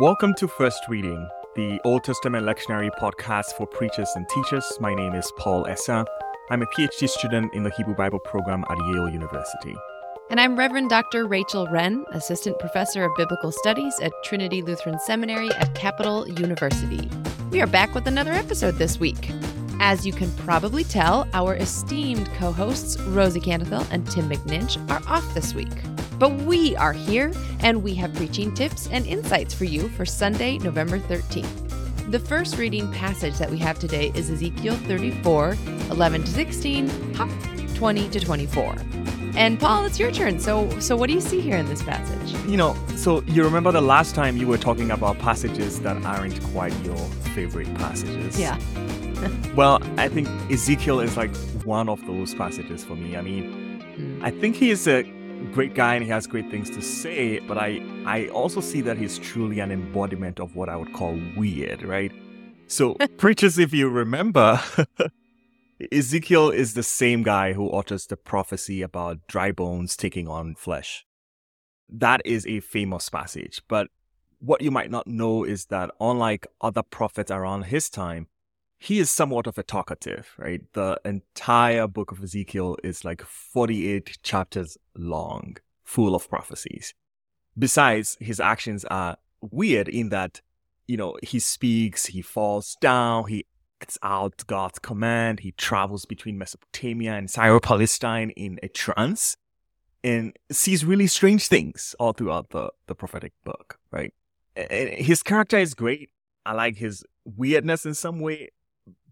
Welcome to First Reading, the Old Testament lectionary podcast for preachers and teachers. My name is Paul Essa. I'm a PhD student in the Hebrew Bible program at Yale University. And I'm Reverend Dr. Rachel Wrenn, Assistant Professor of Biblical Studies at Trinity Lutheran Seminary at Capital University. We are back with another episode this week. As you can probably tell, our esteemed co hosts, Rosie Cantathil and Tim McNinch, are off this week. But we are here, and we have preaching tips and insights for you for Sunday, November 13th. The first reading passage that we have today is Ezekiel 34, 11 to 16, 20 to 24. And Paul, it's your turn. So, so what do you see here in this passage? You know, so you remember the last time you were talking about passages that aren't quite your favorite passages. Yeah. well, I think Ezekiel is like one of those passages for me. I mean, mm. I think he is a great guy and he has great things to say, but I I also see that he's truly an embodiment of what I would call weird, right? So, preachers, if you remember, Ezekiel is the same guy who utters the prophecy about dry bones taking on flesh. That is a famous passage, but what you might not know is that unlike other prophets around his time, he is somewhat of a talkative, right? The entire book of Ezekiel is like 48 chapters long, full of prophecies. Besides, his actions are weird in that, you know, he speaks, he falls down, he acts out God's command, he travels between Mesopotamia and Syro Palestine in a trance and sees really strange things all throughout the, the prophetic book, right? And his character is great. I like his weirdness in some way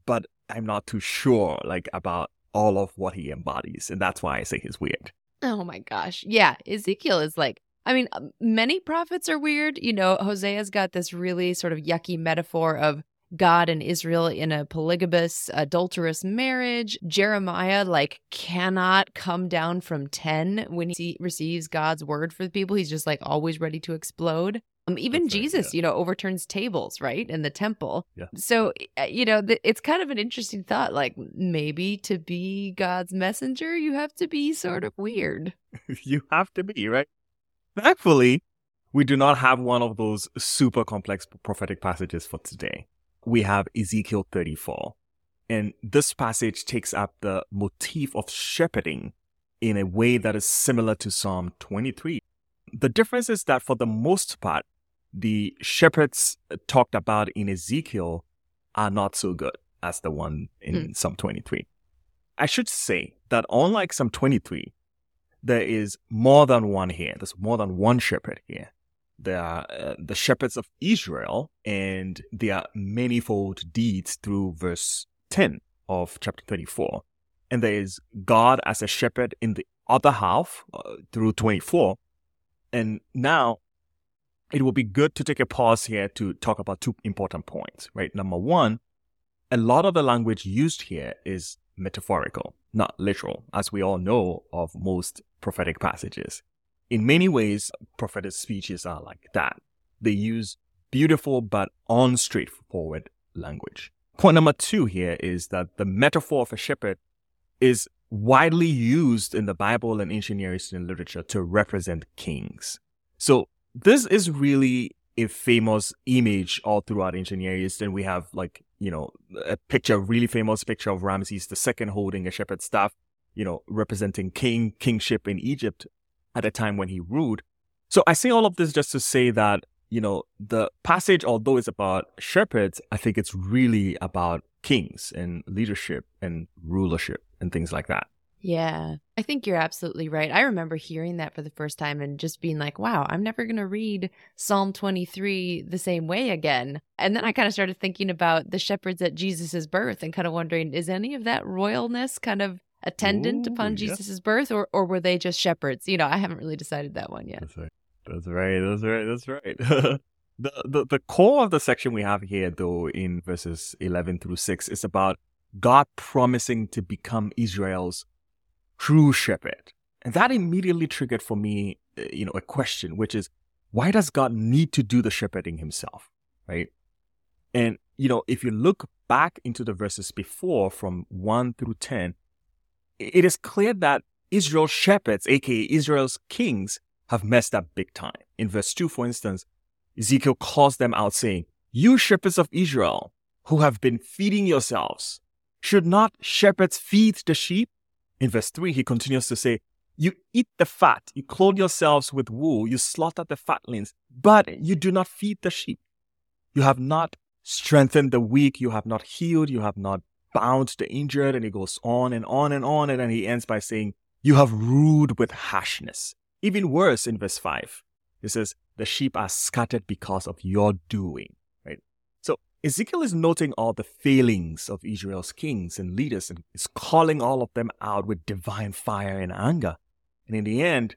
but I'm not too sure like about all of what he embodies, and that's why I say he's weird. Oh my gosh, yeah, Ezekiel is like. I mean, um, many prophets are weird. You know, Hosea's got this really sort of yucky metaphor of God and Israel in a polygamous, adulterous marriage. Jeremiah, like, cannot come down from 10 when he receives God's word for the people. He's just like always ready to explode. Um, even That's Jesus, right, yeah. you know, overturns tables, right, in the temple. Yeah. So, eh, you know, th- it's kind of an interesting thought. Like, maybe to be God's messenger, you have to be sort of weird. you have to be, right? Thankfully, we do not have one of those super complex prophetic passages for today. We have Ezekiel 34. And this passage takes up the motif of shepherding in a way that is similar to Psalm 23. The difference is that for the most part, the shepherds talked about in Ezekiel are not so good as the one in hmm. Psalm 23. I should say that unlike Psalm 23, there is more than one here. There's more than one shepherd here. There are uh, the shepherds of Israel and there are manifold deeds through verse 10 of chapter 34. And there is God as a shepherd in the other half uh, through 24. And now it will be good to take a pause here to talk about two important points, right? Number one, a lot of the language used here is metaphorical, not literal, as we all know of most prophetic passages. In many ways, prophetic speeches are like that. They use beautiful but unstraightforward language. Point number two here is that the metaphor of a shepherd is widely used in the Bible and ancient Near Eastern literature to represent kings. So this is really a famous image all throughout ancient East. And we have like, you know, a picture, really famous picture of Ramses II holding a shepherd's staff, you know, representing king, kingship in Egypt at a time when he ruled. So I say all of this just to say that, you know, the passage, although it's about shepherds, I think it's really about kings and leadership and rulership and things like that. Yeah, I think you're absolutely right. I remember hearing that for the first time and just being like, wow, I'm never going to read Psalm 23 the same way again. And then I kind of started thinking about the shepherds at Jesus's birth and kind of wondering, is any of that royalness kind of attendant Ooh, upon Jesus's yes. birth or, or were they just shepherds? You know, I haven't really decided that one yet. That's right. That's right. That's right. That's right. the, the, the core of the section we have here, though, in verses 11 through 6, is about God promising to become Israel's true shepherd. And that immediately triggered for me, uh, you know, a question, which is, why does God need to do the shepherding himself? Right. And, you know, if you look back into the verses before from 1 through 10, it is clear that Israel's shepherds, aka Israel's kings, have messed up big time. In verse 2, for instance, Ezekiel calls them out, saying, You shepherds of Israel, who have been feeding yourselves, should not shepherds feed the sheep? In verse 3, he continues to say, You eat the fat, you clothe yourselves with wool, you slaughter the fatlings, but you do not feed the sheep. You have not strengthened the weak, you have not healed, you have not bound the injured, and he goes on and on and on, and then he ends by saying, You have ruled with harshness. Even worse in verse 5, he says, The sheep are scattered because of your doing. So Ezekiel is noting all the failings of Israel's kings and leaders and is calling all of them out with divine fire and anger. And in the end,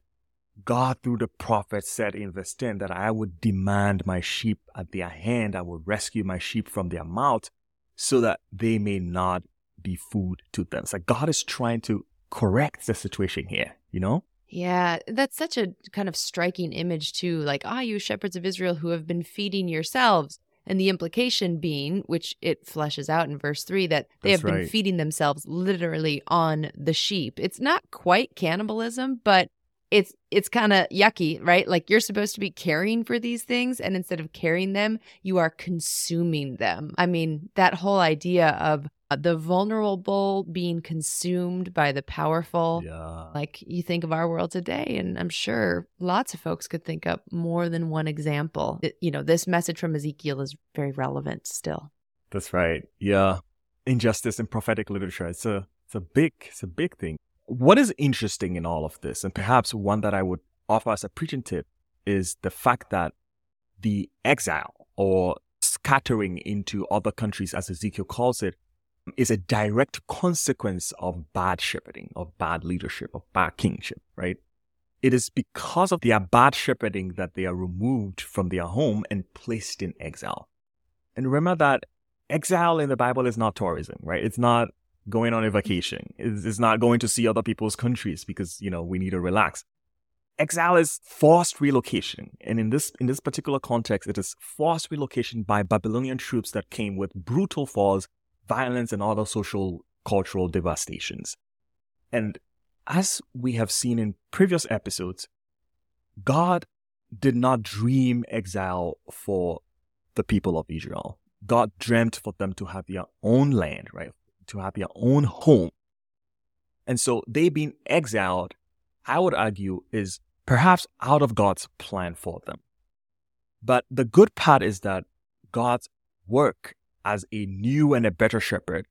God, through the prophet, said in verse 10 that I would demand my sheep at their hand. I would rescue my sheep from their mouth so that they may not be food to them. Like God is trying to correct the situation here, you know? Yeah, that's such a kind of striking image, too. Like, ah, you shepherds of Israel who have been feeding yourselves. And the implication being, which it fleshes out in verse three, that they That's have been right. feeding themselves literally on the sheep. It's not quite cannibalism, but it's it's kind of yucky, right? Like you're supposed to be caring for these things, and instead of carrying them, you are consuming them. I mean, that whole idea of Uh, the vulnerable being consumed by the powerful. Yeah. Like you think of our world today, and I'm sure lots of folks could think up more than one example. It- you know, this message from Ezekiel is very relevant still. That's right. Yeah. Injustice in prophetic literature. It's a it's a big it's a big thing. What is interesting in all of this, and perhaps one that I would offer as a preaching tip, is the fact that the exile or scattering into other countries, as Ezekiel calls it, is a direct consequence of bad shepherding, of bad leadership, of bad kingship, right? It is because of their bad shepherding that they are removed from their home and placed in exile. And remember that exile in the Bible is not tourism, right? It's not going on a vacation. It's, not going to see other people's countries because, you know, we need to relax. Exile is forced relocation. And in this in this particular context, it is forced relocation by Babylonian troops that came with brutal falls, violence, and other social cultural devastations. And as we have seen in previous episodes, God did not dream exile for the people of Israel. God dreamt for them to have their own land, right? To have their own home. And so they being exiled, I would argue, is perhaps out of God's plan for them. But the good part is that God's work as a new and a better shepherd,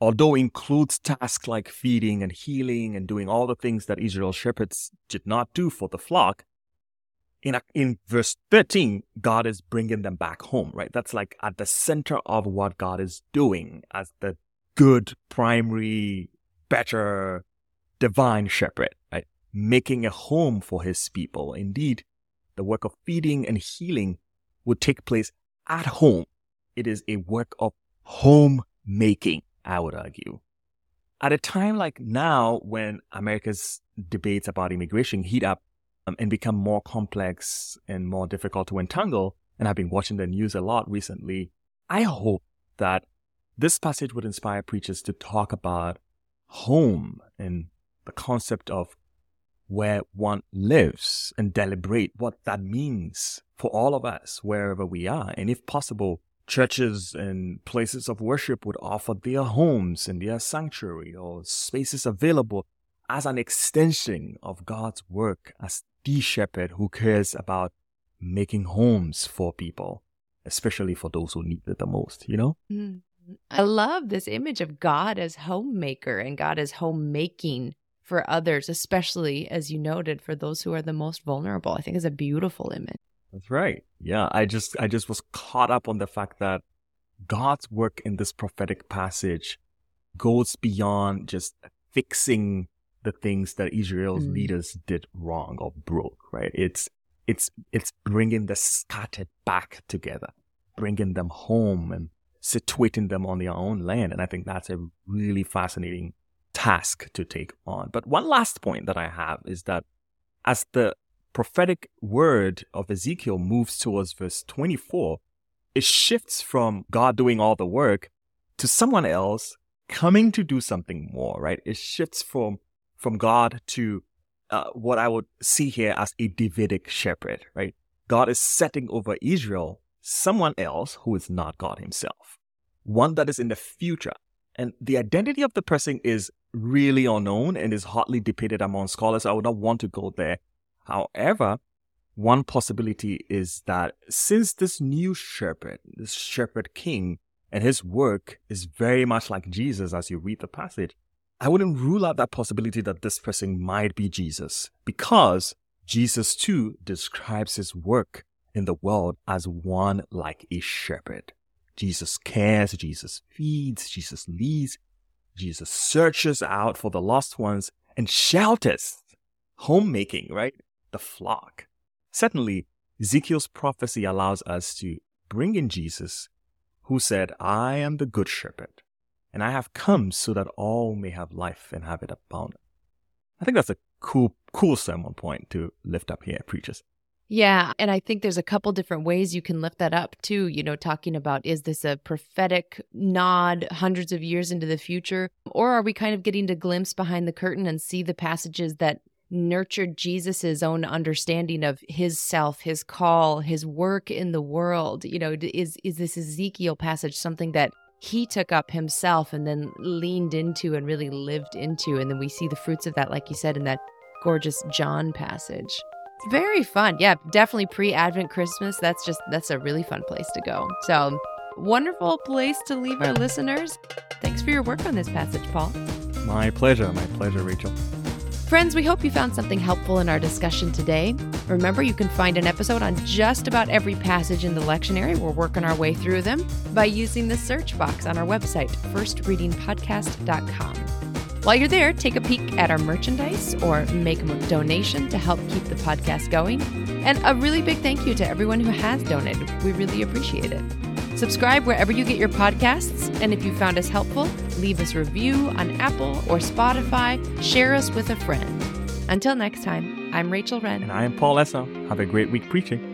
although includes tasks like feeding and healing and doing all the things that Israel's shepherds did not do for the flock, in, in verse 13, God is bringing them back home, right? That's like at the center of what God is doing as the good, primary, better, divine shepherd, right? Making a home for his people. Indeed, the work of feeding and healing would take place at home. It is a work of homemaking, I would argue. At a time like now, when America's debates about immigration heat up, um, and become more complex and more difficult to entangle. And I've been watching the news a lot recently. I hope that this passage would inspire preachers to talk about home and the concept of where one lives and deliberate what that means for all of us, wherever we are. And if possible, churches and places of worship would offer their homes and their sanctuary or spaces available as an extension of God's work as the shepherd who cares about making homes for people, especially for those who need it the most, you know? Mm. I love this image of God as homemaker and God as homemaking for others, especially as you noted, for those who are the most vulnerable. I think is a beautiful image. That's right. Yeah, I just I just was caught up on the fact that God's work in this prophetic passage goes beyond just fixing the things that Israel's Mm. leaders did wrong or broke, right? It's it's it's bringing the scattered back together, bringing them home and situating them on their own land, and I think that's a really fascinating task to take on. But one last point that I have is that as the prophetic word of Ezekiel moves towards verse 24, it shifts from God doing all the work to someone else coming to do something more, right? It shifts from from God to uh, what I would see here as a Davidic shepherd, right? God is setting over Israel someone else who is not God himself, one that is in the future. And the identity of the person is really unknown and is hotly debated among scholars. I would not want to go there. However, one possibility is that since this new shepherd, this shepherd king, and his work is very much like Jesus as you read the passage, I wouldn't rule out that possibility that this person might be Jesus because Jesus too describes his work in the world as one like a shepherd. Jesus cares, Jesus feeds, Jesus leads, Jesus searches out for the lost ones and shelters homemaking, right? The flock. Secondly, Ezekiel's prophecy allows us to bring in Jesus, who said, I am the good shepherd and I have come so that all may have life and have it abundant. I think that's a cool, cool sermon point to lift up here, preachers. Yeah. And I think there's a couple different ways you can lift that up too. You know, talking about is this a prophetic nod hundreds of years into the future? Or are we kind of getting to glimpse behind the curtain and see the passages that nurtured Jesus's own understanding of his self, his call, his work in the world? You know, is is this Ezekiel passage something that he took up himself and then leaned into and really lived into. And then we see the fruits of that, like you said, in that gorgeous John passage. Very fun. Yeah, definitely pre Advent Christmas. That's just, that's a really fun place to go. So, wonderful place to leave our listeners. Thanks for your work on this passage, Paul. My pleasure. My pleasure, Rachel. Friends, we hope you found something helpful in our discussion today. Remember, you can find an episode on just about every passage in the lectionary. We're working our way through them by using the search box on our website, firstreadingpodcast.com. While you're there, take a peek at our merchandise or make a donation to help keep the podcast going. And a really big thank you to everyone who has donated. We really appreciate it. Subscribe wherever you get your podcasts. And if you found us helpful, leave us a review on Apple or Spotify. Share us with a friend. Until next time, I'm Rachel Wrenn. And I am Paul Esau. Have a great week preaching.